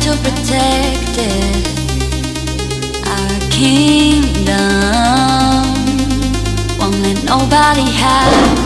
to protect it. Our kingdom. Won't let nobody have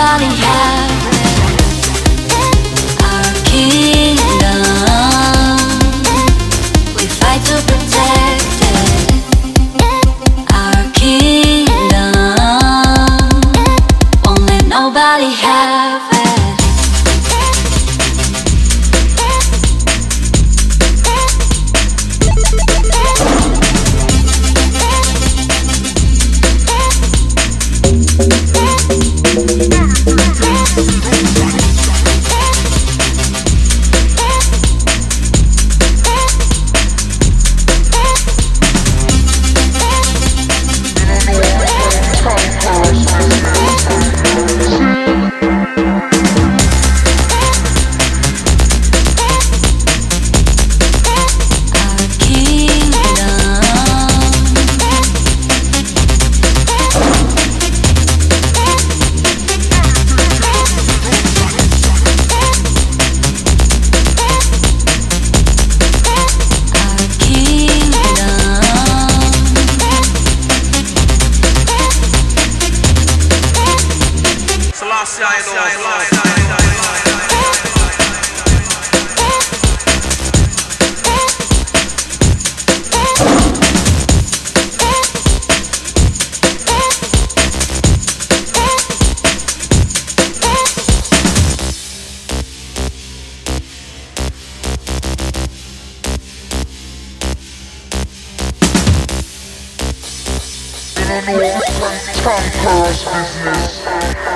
nobody have. Our kingdom. We fight to protect it. Our kingdom. Won't let nobody have it. Our Tom Cruise business.